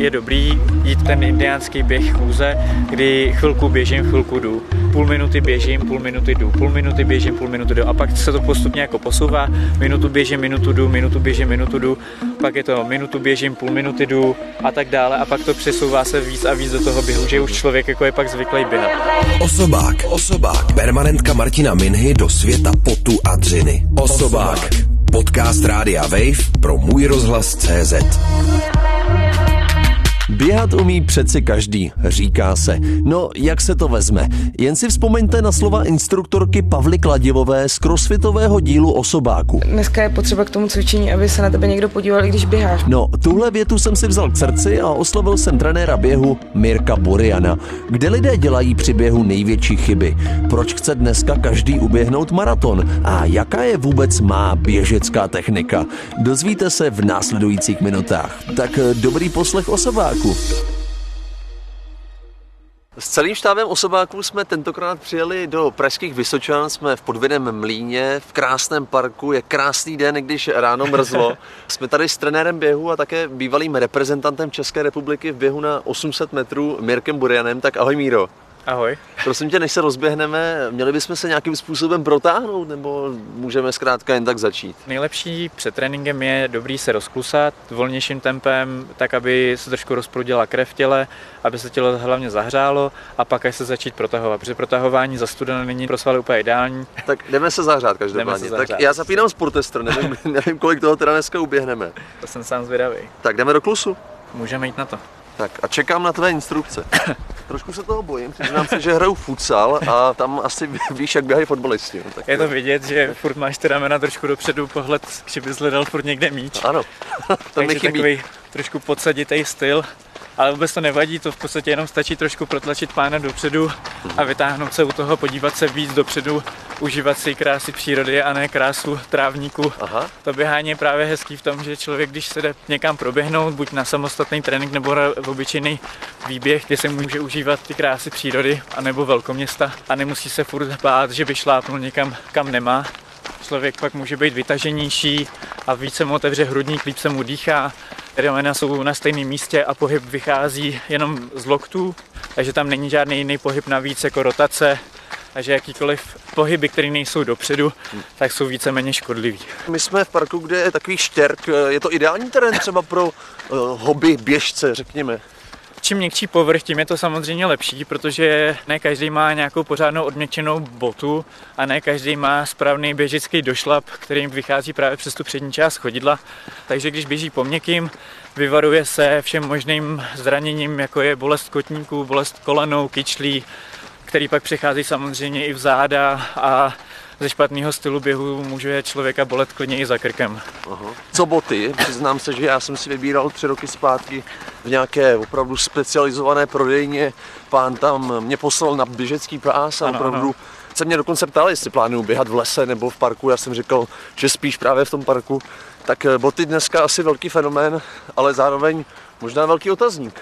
je dobrý jít ten indiánský běh chůze, kdy chvilku běžím, chvilku jdu. Půl minuty běžím, půl minuty jdu, půl minuty běžím, půl minuty jdu. A pak se to postupně jako posouvá. Minutu běžím, minutu jdu, minutu běžím, minutu jdu. Pak je to minutu běžím, půl minuty jdu a tak dále. A pak to přesouvá se víc a víc do toho běhu, že už člověk jako je pak zvyklý běhat. Osobák, osobák, permanentka Martina Minhy do světa potu a dřiny. Osobák. Podcast Rádia Wave pro můj rozhlas CZ. Běhat umí přeci každý, říká se. No, jak se to vezme? Jen si vzpomeňte na slova instruktorky Pavly Kladivové z crossfitového dílu Osobáku. Dneska je potřeba k tomu cvičení, aby se na tebe někdo podíval, i když běháš. No, tuhle větu jsem si vzal k srdci a oslovil jsem trenéra běhu Mirka Buriana. Kde lidé dělají při běhu největší chyby? Proč chce dneska každý uběhnout maraton? A jaká je vůbec má běžecká technika? Dozvíte se v následujících minutách. Tak dobrý poslech Osobáku. S celým štábem osobáků jsme tentokrát přijeli do Pražských Vysočan, jsme v podvědném mlíně, v krásném parku, je krásný den, když ráno mrzlo. jsme tady s trenérem běhu a také bývalým reprezentantem České republiky v běhu na 800 metrů Mirkem Burianem, tak ahoj Míro. Ahoj. Prosím tě, než se rozběhneme, měli bychom se nějakým způsobem protáhnout, nebo můžeme zkrátka jen tak začít? Nejlepší před tréninkem je dobrý se rozklusat volnějším tempem, tak aby se trošku rozprudila krev v těle, aby se tělo hlavně zahřálo a pak až se začít protahovat. Protože protahování za studené není pro svaly úplně ideální. Tak jdeme se zahřát každopádně. se zahřát. Tak já zapínám sportestr, nevím, nevím, kolik toho teda dneska uběhneme. To jsem sám zvědavý. Tak jdeme do klusu. Můžeme jít na to. Tak a čekám na tvé instrukce. Trošku se toho bojím, přiznám se, že hraju futsal a tam asi víš, jak běhají fotbalisti. No, tak Je to vidět, že furt máš ty ramena trošku dopředu, pohled, že bys hledal furt někde míč. Ano, to mi Takže chybí. takový trošku podsaditý styl, ale vůbec to nevadí, to v podstatě jenom stačí trošku protlačit pána dopředu a vytáhnout se u toho, podívat se víc dopředu, užívat si krásy přírody a ne krásu trávníku. Aha, To běhání je právě hezký v tom, že člověk, když se jde někam proběhnout, buď na samostatný trénink nebo na obyčejný výběh, kde se může užívat ty krásy přírody, anebo velkoměsta a nemusí se furt bát, že by šlápnul někam, kam nemá. Člověk pak může být vytaženější a více mu otevře hrudník, líp se mu dýchá. Ramena jsou na stejném místě a pohyb vychází jenom z loktů, takže tam není žádný jiný pohyb navíc jako rotace, takže jakýkoliv pohyby, které nejsou dopředu, tak jsou víceméně škodlivý. my jsme v parku, kde je takový štěrk. Je to ideální terén třeba pro uh, hobby běžce, řekněme. Čím měkčí povrch, tím je to samozřejmě lepší, protože ne každý má nějakou pořádnou odměkčenou botu a ne každý má správný běžický došlap, který vychází právě přes tu přední část chodidla. Takže když běží po měkkým, vyvaruje se všem možným zraněním, jako je bolest kotníků, bolest kolenou, kyčlí, který pak přechází samozřejmě i v záda a ze špatného stylu běhu může člověka bolet klidně i za krkem. Aha. Co boty? Přiznám se, že já jsem si vybíral tři roky zpátky v nějaké opravdu specializované prodejně. Pán tam mě poslal na běžecký pás a Ano, opravdu ano. se mě dokonce ptal, jestli plánuju běhat v lese nebo v parku. Já jsem říkal, že spíš právě v tom parku. Tak eh, boty dneska asi velký fenomén, ale zároveň možná velký otazník.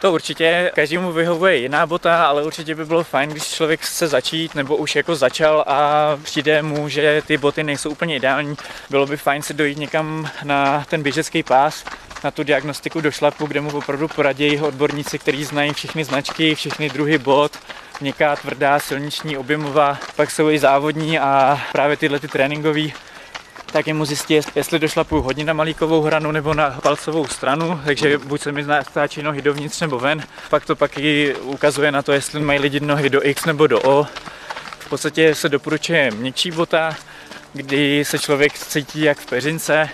To určitě, každému vyhovuje jiná bota, ale určitě by bylo fajn, když člověk chce začít nebo už jako začal a přijde mu, že ty boty nejsou úplně ideální. Bylo by fajn si dojít někam na ten běžecký pás, na tu diagnostiku do šlapu, kde mu opravdu poradí odborníci, kteří znají všechny značky, všechny druhy bot, měkká, tvrdá, silniční, objemová, pak jsou i závodní a právě tyhle ty tréninkový tak jemu zjistí, jestli došlapuju hodně na malíkovou hranu nebo na palcovou stranu, takže buď se mi stáčí nohy dovnitř nebo ven, pak to pak i ukazuje na to, jestli mají lidi nohy do X nebo do O. V podstatě se doporučuje měkčí bota, kdy se člověk cítí jak v peřince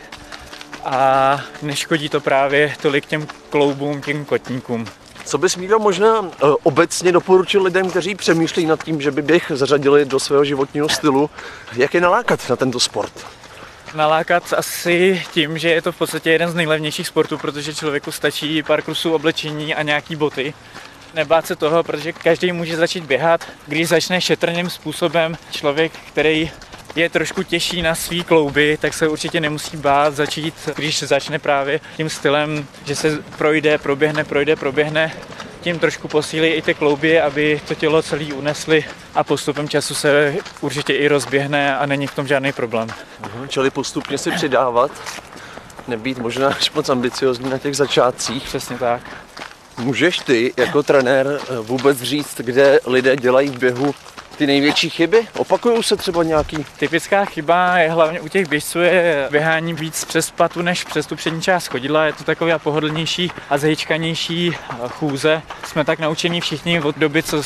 a neškodí to právě tolik těm kloubům, těm kotníkům. Co bys Míro možná eh, obecně doporučil lidem, kteří přemýšlí nad tím, že by běh zařadili do svého životního stylu, jak je nalákat na tento sport? Nalákat asi tím, že je to v podstatě jeden z nejlevnějších sportů, protože člověku stačí pár kusů oblečení a nějaký boty. Nebát se toho, protože každý může začít běhat. Když začne šetrným způsobem, člověk, který je trošku těžší na svý klouby, tak se určitě nemusí bát začít, když začne právě tím stylem, že se projde, proběhne, projde, proběhne, tím trošku posílí i ty klouby, aby to tělo celý unesli a postupem času se určitě i rozběhne a není v tom žádný problém. Čili postupně si přidávat. nebýt možná až moc ambiciozní na těch začátcích. Přesně tak. Můžeš ty jako trenér eh, vůbec říct, kde lidé dělají v běhu ty největší chyby? Opakují se třeba nějaký? Typická chyba je hlavně u těch běžců je běhání víc přes patu než přes tu přední část chodidla. Je to taková pohodlnější a zajíčkanější chůze. Jsme tak naučení všichni od doby, co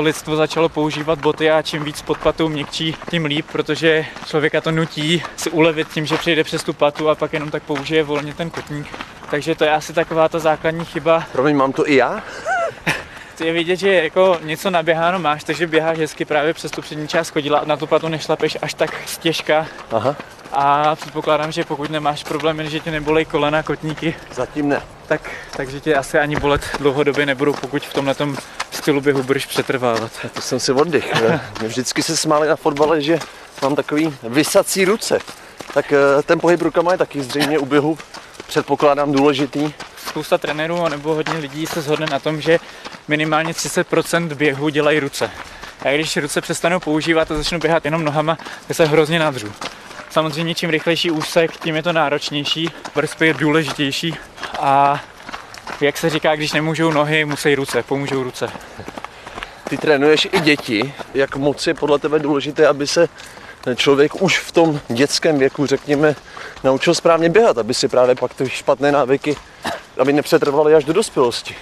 lidstvo začalo používat boty a čím víc pod patou měkčí, tím líp, protože člověka to nutí si ulevit tím, že přijde přes tu patu a pak jenom tak použije volně ten kotník. Takže to je asi taková ta základní chyba. Promiň, mám to i já? je vidět, že jako něco naběháno máš, takže běháš hezky právě přes tu přední část chodila a na tu patu nešlapeš až tak stěžka. Aha. A předpokládám, že pokud nemáš problémy, že tě nebolej kolena, kotníky, Zatím ne. tak, takže tě asi ani bolet dlouhodobě nebudou, pokud v tomhle stylu běhu budeš přetrvávat. To jsem si oddych. Mě vždycky se smáli na fotbale, že mám takový vysací ruce. Tak eh, ten pohyb rukama je taky zřejmě u běhu předpokládám důležitý. Spousta trenérů nebo hodně lidí se shodne na tom, že minimálně 30% běhu dělají ruce. A když ruce přestanou používat a začnou běhat jenom nohama, tak se hrozně nadřu. Samozřejmě čím rychlejší úsek, tím je to náročnější, vrspy je důležitější a jak se říká, když nemůžou nohy, musí ruce, pomůžou ruce. Ty trénuješ i děti. Jak moc je podle tebe důležité, aby se člověk už v tom dětském věku, řekněme, naučil správně běhat, aby si právě pak ty špatné návyky, aby nepřetrvaly až do dospělosti.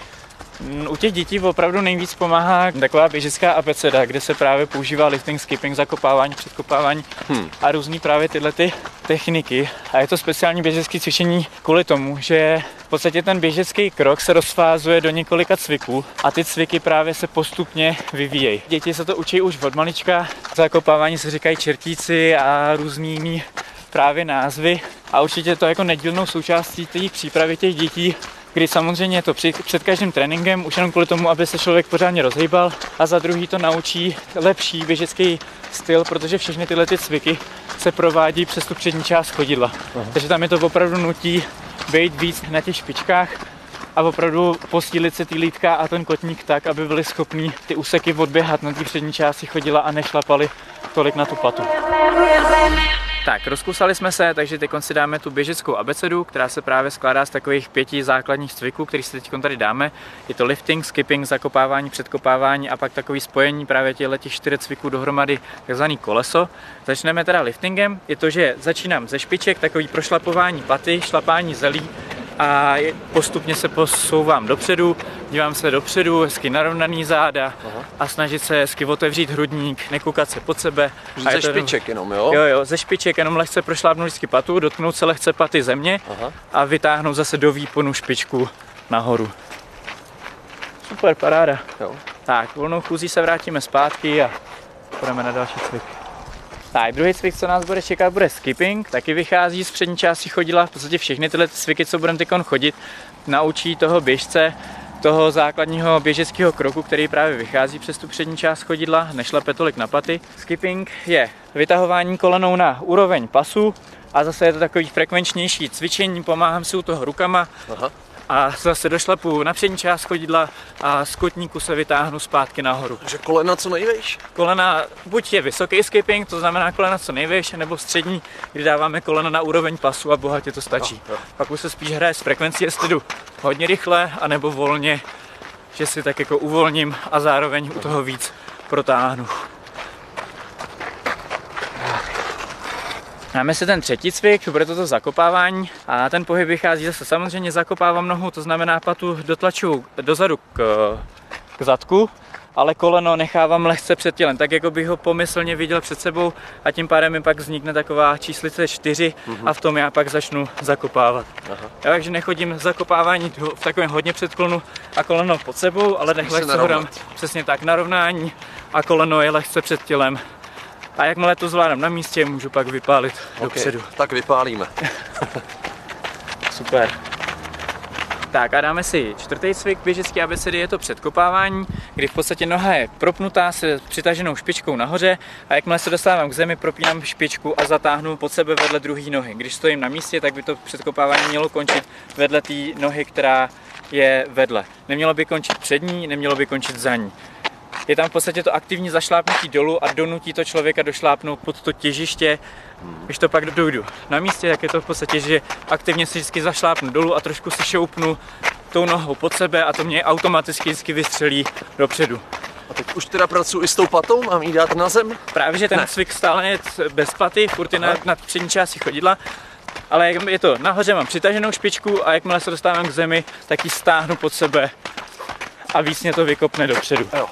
U těch dětí opravdu nejvíc pomáhá taková běžecká abeceda, kde se právě používá lifting, skipping, zakopávání, předkopávání hmm. a různý právě tyhle ty techniky. A je to speciální běžecké cvičení kvůli tomu, že v podstatě ten běžecký krok se rozfázuje do několika cviků a ty cviky právě se postupně vyvíjejí. Děti se to učí už od malička. Zakopávání se říkají čertíci a různými právě názvy a určitě to jako nedílnou součástí té přípravy těch dětí kdy samozřejmě je to při, před každým tréninkem, už jenom kvůli tomu, aby se člověk pořádně rozhýbal a za druhý to naučí lepší běžecký styl, protože všechny tyhle ty cviky se provádí přes tu přední část chodidla. Aha. Takže tam je to opravdu nutí být víc na těch špičkách a opravdu postílit si ty lítka a ten kotník tak, aby byli schopní ty úseky odběhat na té přední části chodila a nešlapali tolik na tu patu. Tak, rozkusali jsme se, takže teď si dáme tu běžeckou abecedu, která se právě skládá z takových pěti základních cviků, který si teď tady dáme. Je to lifting, skipping, zakopávání, předkopávání a pak takový spojení právě těchto těch čtyř cviků dohromady, takzvaný koleso. Začneme teda liftingem, je to, že začínám ze špiček, takový prošlapování paty, šlapání zelí, a postupně se posouvám dopředu, dívám se dopředu, hezky narovnaný záda Aha. a snažit se hezky otevřít hrudník, nekoukat se pod sebe. A ze špiček jenom, jo? Jo, jo, ze špiček jenom lehce prošlápnout vždycky patu, dotknout se lehce paty země Aha. a vytáhnout zase do výponu špičku nahoru. Super, paráda. Jo. Tak, volnou chůzí se vrátíme zpátky a půjdeme na další cvik. Tak, druhý cvik, co nás bude čekat, bude skipping. Taky vychází z přední části chodidla. V podstatě všechny tyhle cviky, co budeme teď chodit, naučí toho běžce toho základního běžeckého kroku, který právě vychází přes tu přední část chodidla, nešlape tolik na paty. Skipping je vytahování kolenou na úroveň pasu a zase je to takový frekvenčnější cvičení, pomáhám si u toho rukama. Aha a zase došlapu na přední část chodidla a z kotníku se vytáhnu zpátky nahoru. Takže kolena co nejvejš? Kolena, buď je vysoký skipping, to znamená kolena co nejvejš, nebo střední, kdy dáváme kolena na úroveň pasu a bohatě to stačí. No, no. Pak už se spíš hraje s frekvencí, jestli jdu hodně rychle, anebo volně, že si tak jako uvolním a zároveň u toho víc protáhnu. Máme si ten třetí cvik, bude to to zakopávání a ten pohyb vychází zase samozřejmě zakopávám nohu, to znamená patu dotlaču dozadu k, k zadku, ale koleno nechávám lehce před tělem, tak jako bych ho pomyslně viděl před sebou a tím pádem mi pak vznikne taková číslice 4 mm-hmm. a v tom já pak začnu zakopávat. Aha. Já takže nechodím zakopávání v takovém hodně předklonu a koleno pod sebou, ale lehce ho dám přesně tak narovnání a koleno je lehce před tělem a jakmile to zvládám na místě, můžu pak vypálit okay, dopředu. Tak vypálíme. Super. Tak a dáme si čtvrtý cvik běžecké abecedy, je to předkopávání, kdy v podstatě noha je propnutá se přitaženou špičkou nahoře a jakmile se dostávám k zemi, propínám špičku a zatáhnu pod sebe vedle druhé nohy. Když stojím na místě, tak by to předkopávání mělo končit vedle té nohy, která je vedle. Nemělo by končit přední, nemělo by končit za ní. Je tam v podstatě to aktivní zašlápnutí dolů a donutí to člověka došlápnout pod to těžiště. Když to pak dojdu na místě, tak je to v podstatě, že aktivně si vždycky zašlápnu dolů a trošku si šoupnu tou nohou pod sebe a to mě automaticky vždycky vystřelí dopředu. A teď už teda pracuji i s tou patou, mám jí dát na zem? Právě, že ten Ne. cvik stále je bez paty, furt je na, na přední části chodidla, ale jak je to nahoře mám přitaženou špičku a jakmile se dostávám k zemi, tak ji stáhnu pod sebe a víc mě to vykopne dopředu. Jo.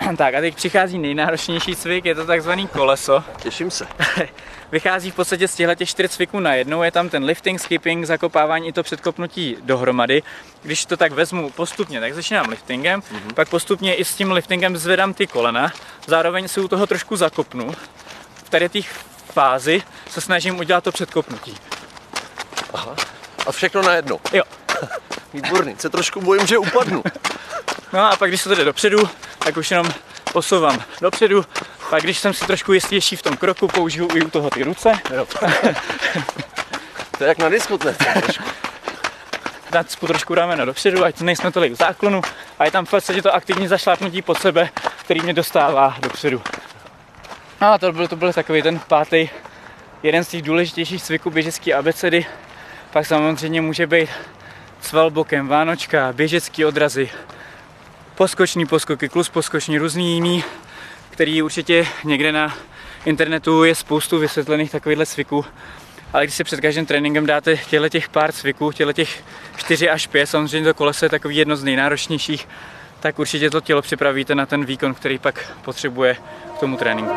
Tak a teď přichází nejnáročnější cvik, je to takzvaný koleso. Těším se. Vychází v podstatě z těchto čtyř cviků na jednou, je tam ten lifting, skipping, zakopávání i to předkopnutí dohromady. Když to tak vezmu postupně, tak začínám liftingem, mm-hmm. pak postupně i s tím liftingem zvedám ty kolena, zároveň si u toho trošku zakopnu. V tady té fázi se snažím udělat to předkopnutí. A všechno najednou. Jo. Výborný. Se trošku bojím, že upadnu. No a pak když se to jde dopředu, tak už jenom posouvám dopředu. Pak když jsem si trošku jistější v tom kroku, použiju i u toho ty ruce. Jo. to je jak na diskotéce. trošku. nacpu trošku rameno dopředu, ať nejsme tolik v záklonu a je tam v podstatě to aktivní zašlápnutí pod sebe, který mě dostává dopředu. No a to byl, to byl takový ten pátý, jeden z těch důležitějších cviků běžecké abecedy. Pak samozřejmě může být sval bokem, vánočka, běžecký odrazy, poskoční poskoky, klus poskoční, různý jiný, který určitě někde na internetu je spoustu vysvětlených takovýchhle cviků. Ale když si před každým tréninkem dáte těchto těch pár cviků, těchto těch 4 až 5, samozřejmě to koleso je takový jedno z nejnáročnějších, tak určitě to tělo připravíte na ten výkon, který pak potřebuje k tomu tréninku.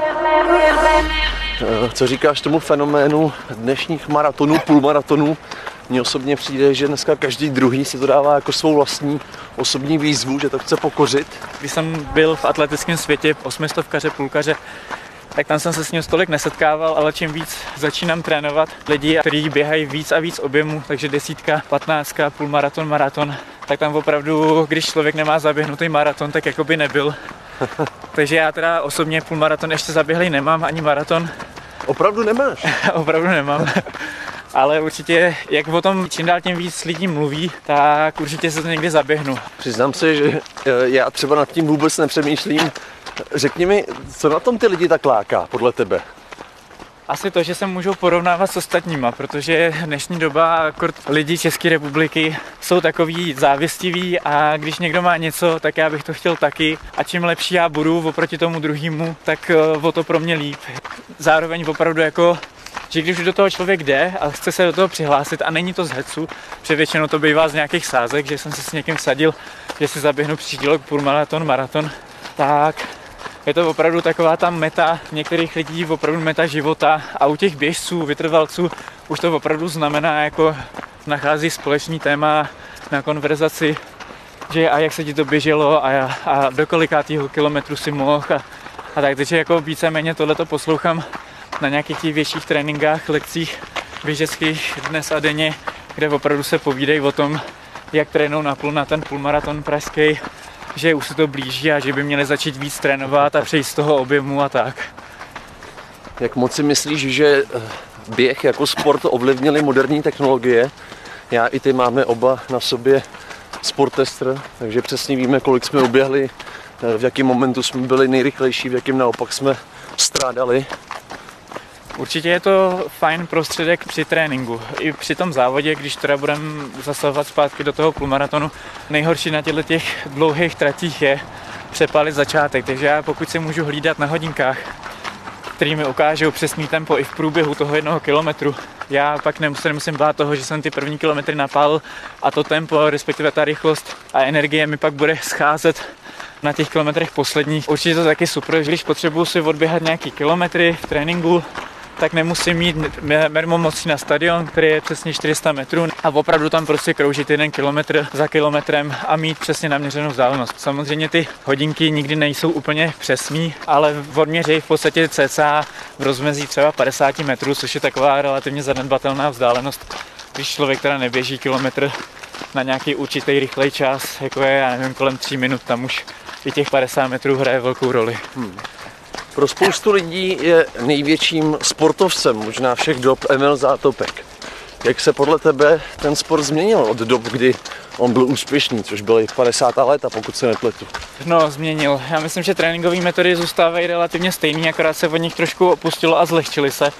Co říkáš tomu fenoménu dnešních maratonů, půlmaratonů? Mně osobně přijde, že dneska každý druhý si to dává jako svou vlastní osobní výzvu, že to chce pokořit. Když jsem byl v atletickém světě, osmistovkaře, půlkaře, tak tam jsem se s ním stolik nesetkával, ale čím víc začínám trénovat lidi, kteří běhají víc a víc objemů, takže desítka, patnáctka, půlmaraton, maraton, tak tam opravdu, když člověk nemá zaběhnutý maraton, tak jako by nebyl. Takže já teda osobně půlmaraton ještě zaběhlý nemám, ani maraton Opravdu nemáš. opravdu nemám. Ale určitě, jak o tom čím dál tím víc lidí mluví, tak určitě se to někdy zaběhnu. Přiznám se, že eh, já třeba nad tím vůbec nepřemýšlím. Řekni mi, co na tom ty lidi tak láká, podle tebe? Asi to, že se můžou porovnávat s ostatníma, protože dnešní doba lidi České republiky jsou takový závistiví a když někdo má něco, tak já bych to chtěl taky a čím lepší já budu oproti tomu druhému, tak eh, o to pro mě líp. Zároveň opravdu jako že když už do toho člověk jde a chce se do toho přihlásit a není to z hecu, protože většinou to bývá z nějakých sázek, že jsem se s někým sadil, že si zaběhnu příští rok půlmaraton, maraton, tak je to opravdu taková ta meta některých lidí, opravdu meta života a u těch běžců, vytrvalců už to opravdu znamená jako nachází společný téma na konverzaci, že a jak se ti to běželo a, a do kolikátýho kilometru si mohl a, a tak, takže jako víceméně tohleto poslouchám na nějakých těch větších tréninkách, lekcích běžeckých dnes a denně, kde opravdu se povídají o tom, jak trénou na půl na ten půlmaraton pražský, že už se to blíží a že by měli začít víc trénovat a přejít z toho objemu a tak. Jak moc si myslíš, že eh, běh jako sport ovlivnily moderní technologie? Já i ty máme oba na sobě sportestr, takže přesně víme, kolik jsme uběhli, eh, v jakém momentu jsme byli nejrychlejší, v jakém naopak jsme strádali. Určitě je to fajn prostředek při tréninku. I při tom závodě, když teda budeme zasahovat zpátky do toho půlmaratonu, nejhorší na těchto těch dlouhých tratích je přepalit začátek. Takže já pokud si můžu hlídat na hodinkách, který mi ukážou přesný tempo i v průběhu toho jednoho kilometru, já pak nemusím, nemusím bát toho, že jsem ty první kilometry napálil a to tempo, respektive ta rychlost a energie mi pak bude scházet na těch kilometrech posledních. Určitě to taky super, když potřebuju si odběhat nějaký kilometry v tréninku, tak nemusím mít mermomocí na stadion, který je přesně 400 metrů a opravdu tam prostě kroužit jeden kilometr za kilometrem a mít přesně naměřenou vzdálenost. Samozřejmě ty hodinky nikdy nejsou úplně přesný, ale odměřejí v podstatě cca v rozmezí třeba 50 metrů, což je taková relativně zanedbatelná vzdálenost, když člověk teda neběží kilometr na nějaký určitý rychlej čas, jako je, já nevím, kolem 3 minut, tam už i těch 50 metrů hraje velkou roli. Pro spoustu lidí je největším sportovcem možná všech dob Emil Zátopek. Jak se podle tebe ten sport změnil od dob, kdy on byl úspěšný, což byly 50. léta, pokud se nepletu? No, změnil. Já myslím, že tréninkové metody zůstávají relativně stejné, akorát se od nich trošku opustilo a zlehčili se.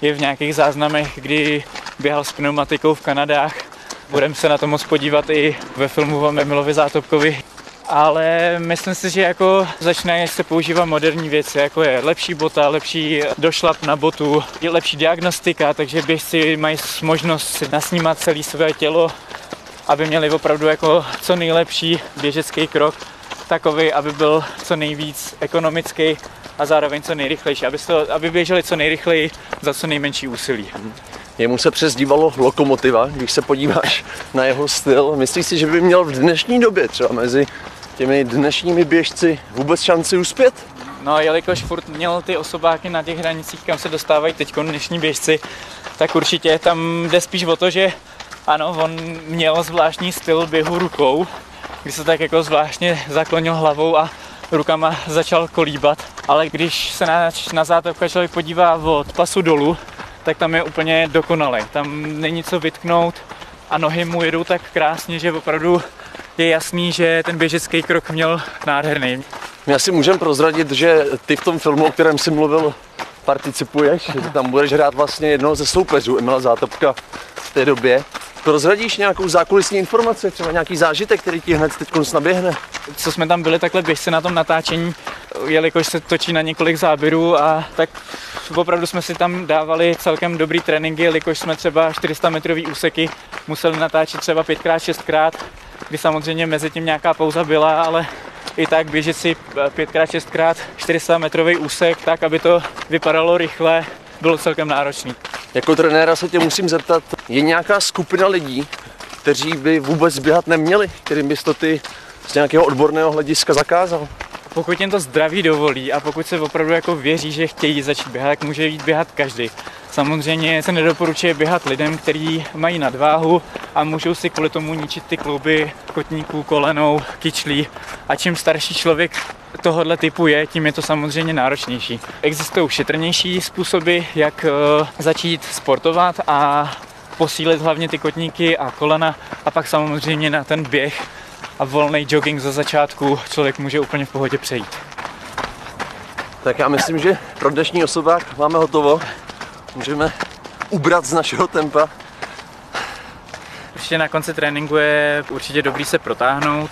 Je v nějakých záznamech, kdy běhal s pneumatikou v Kanadách. Budeme se na to moc podívat i ve filmu o Emilovi Zátopkovi. Ale myslím si, že jako začínají se používat moderní věci, jako je lepší bota, lepší došlap na botu, je lepší diagnostika, takže běžci mají možnost nasnímat celé své tělo, aby měli opravdu jako co nejlepší běžecký krok, takový, aby byl co nejvíc ekonomický a zároveň co nejrychlejší, aby, to, aby běželi co nejrychleji za co nejmenší úsilí. Jemu se přezdívalo lokomotiva, když se podíváš na jeho styl. Myslíš si, že by měl v dnešní době třeba mezi těmi dnešními běžci vůbec šanci uspět? No, jelikož furt měl ty osobáky na těch hranicích, kam se dostávají teď dnešní běžci, tak určitě tam jde spíš o to, že ano, on měl zvláštní styl běhu rukou, kdy se tak jako zvláštně zaklonil hlavou a rukama začal kolíbat, ale když se na, na zátopka člověk podívá od pasu dolů, tak tam je úplně dokonalý. Tam není co vytknout a nohy mu jedou tak krásně, že opravdu je jasný, že ten běžecký krok měl nádherný. My asi můžeme prozradit, že ty v tom filmu, o kterém jsi mluvil, participuješ, že tam budeš hrát vlastně jednoho ze soupeřů Emila Zátopka v té době. Prozradíš nějakou zákulisní informaci, třeba nějaký zážitek, který ti hned teď naběhne? Co jsme tam byli takhle běžci na tom natáčení, jelikož se točí na několik záběrů a tak opravdu jsme si tam dávali celkem dobrý tréninky, jelikož jsme třeba 400 metrový úseky museli natáčet třeba 5x, 6x, kdy samozřejmě mezi tím nějaká pauza byla, ale i tak běžet si 5x, 6x 400 metrový úsek tak, aby to vypadalo rychle, bylo celkem náročný. Jako trenéra se tě musím zeptat, je nějaká skupina lidí, kteří by vůbec běhat neměli, kterým bys to ty z nějakého odborného hlediska zakázal? Pokud jim to zdraví dovolí a pokud se opravdu jako věří, že chtějí začít běhat, tak může jít běhat každý. Samozřejmě se nedoporučuje běhat lidem, kteří mají nadváhu a můžou si kvůli tomu ničit ty klouby kotníků, kolenou, kyčlí. A čím starší člověk tohohle typu je, tím je to samozřejmě náročnější. Existují šetrnější způsoby, jak eh, začít sportovat a posílit hlavně ty kotníky a kolena a pak samozřejmě na ten běh a volný jogging za začátku člověk může úplně v pohodě přejít. Tak já myslím, že pro dnešní osobák máme hotovo. Můžeme ubrat z našeho tempa. Určitě na konci tréninku je určitě dobrý se protáhnout.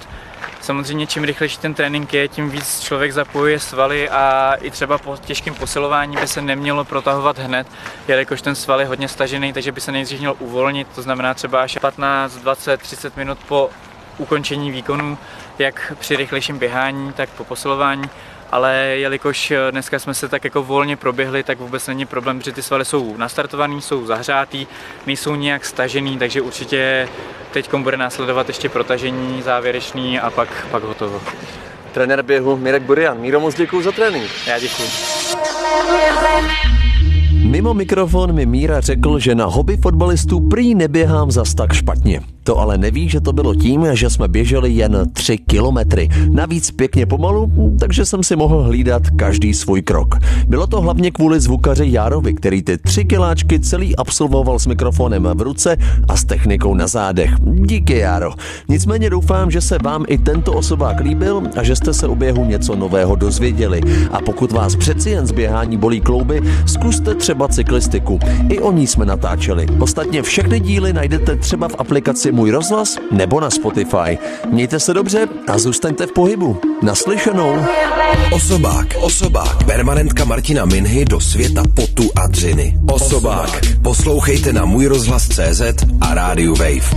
Samozřejmě čím rychlejší ten trénink je, tím víc člověk zapojuje svaly a i třeba po těžkém posilování by se nemělo protahovat hned, jelikož ten sval je hodně stažený, takže by se nejdřív měl uvolnit, to znamená třeba až 15, 20, 30 minut po ukončení výkonu, jak při rychlejším běhání, tak po posilování. Ale jelikož dneska jsme se tak jako volně proběhli, tak vůbec není problém, protože ty svaly jsou nastartovaný, jsou zahřátý, nejsou nějak stažený, takže určitě teď bude následovat ještě protažení závěrečný a pak, pak hotovo. Trenér běhu Mirek Burian. Míro, moc děkuji za trénink. Já děkuji. Mimo mikrofon mi Míra řekl, že na hobby fotbalistů prý neběhám zas tak špatně. To ale neví, že to bylo tím, že jsme běželi jen 3 kilometry. Navíc pěkně pomalu, takže jsem si mohl hlídat každý svůj krok. Bylo to hlavně kvůli zvukaři Járovi, který ty tři kiláčky celý absolvoval s mikrofonem v ruce a s technikou na zádech. Díky Járo. Nicméně doufám, že se vám i tento osobák líbil a že jste se o běhu něco nového dozvěděli. A pokud vás přeci jen zběhání bolí klouby, zkuste třeba cyklistiku. I o ní jsme natáčeli. Ostatně všechny díly najdete třeba v aplikaci Můj rozhlas nebo na Spotify. Mějte se dobře a zůstaňte v pohybu. Naslyšenou. Osobák, osobák, permanentka Martina Minhy do světa potu a dřiny. Osobák. Poslouchejte na můj rozhlas CZ a rádiu Wave.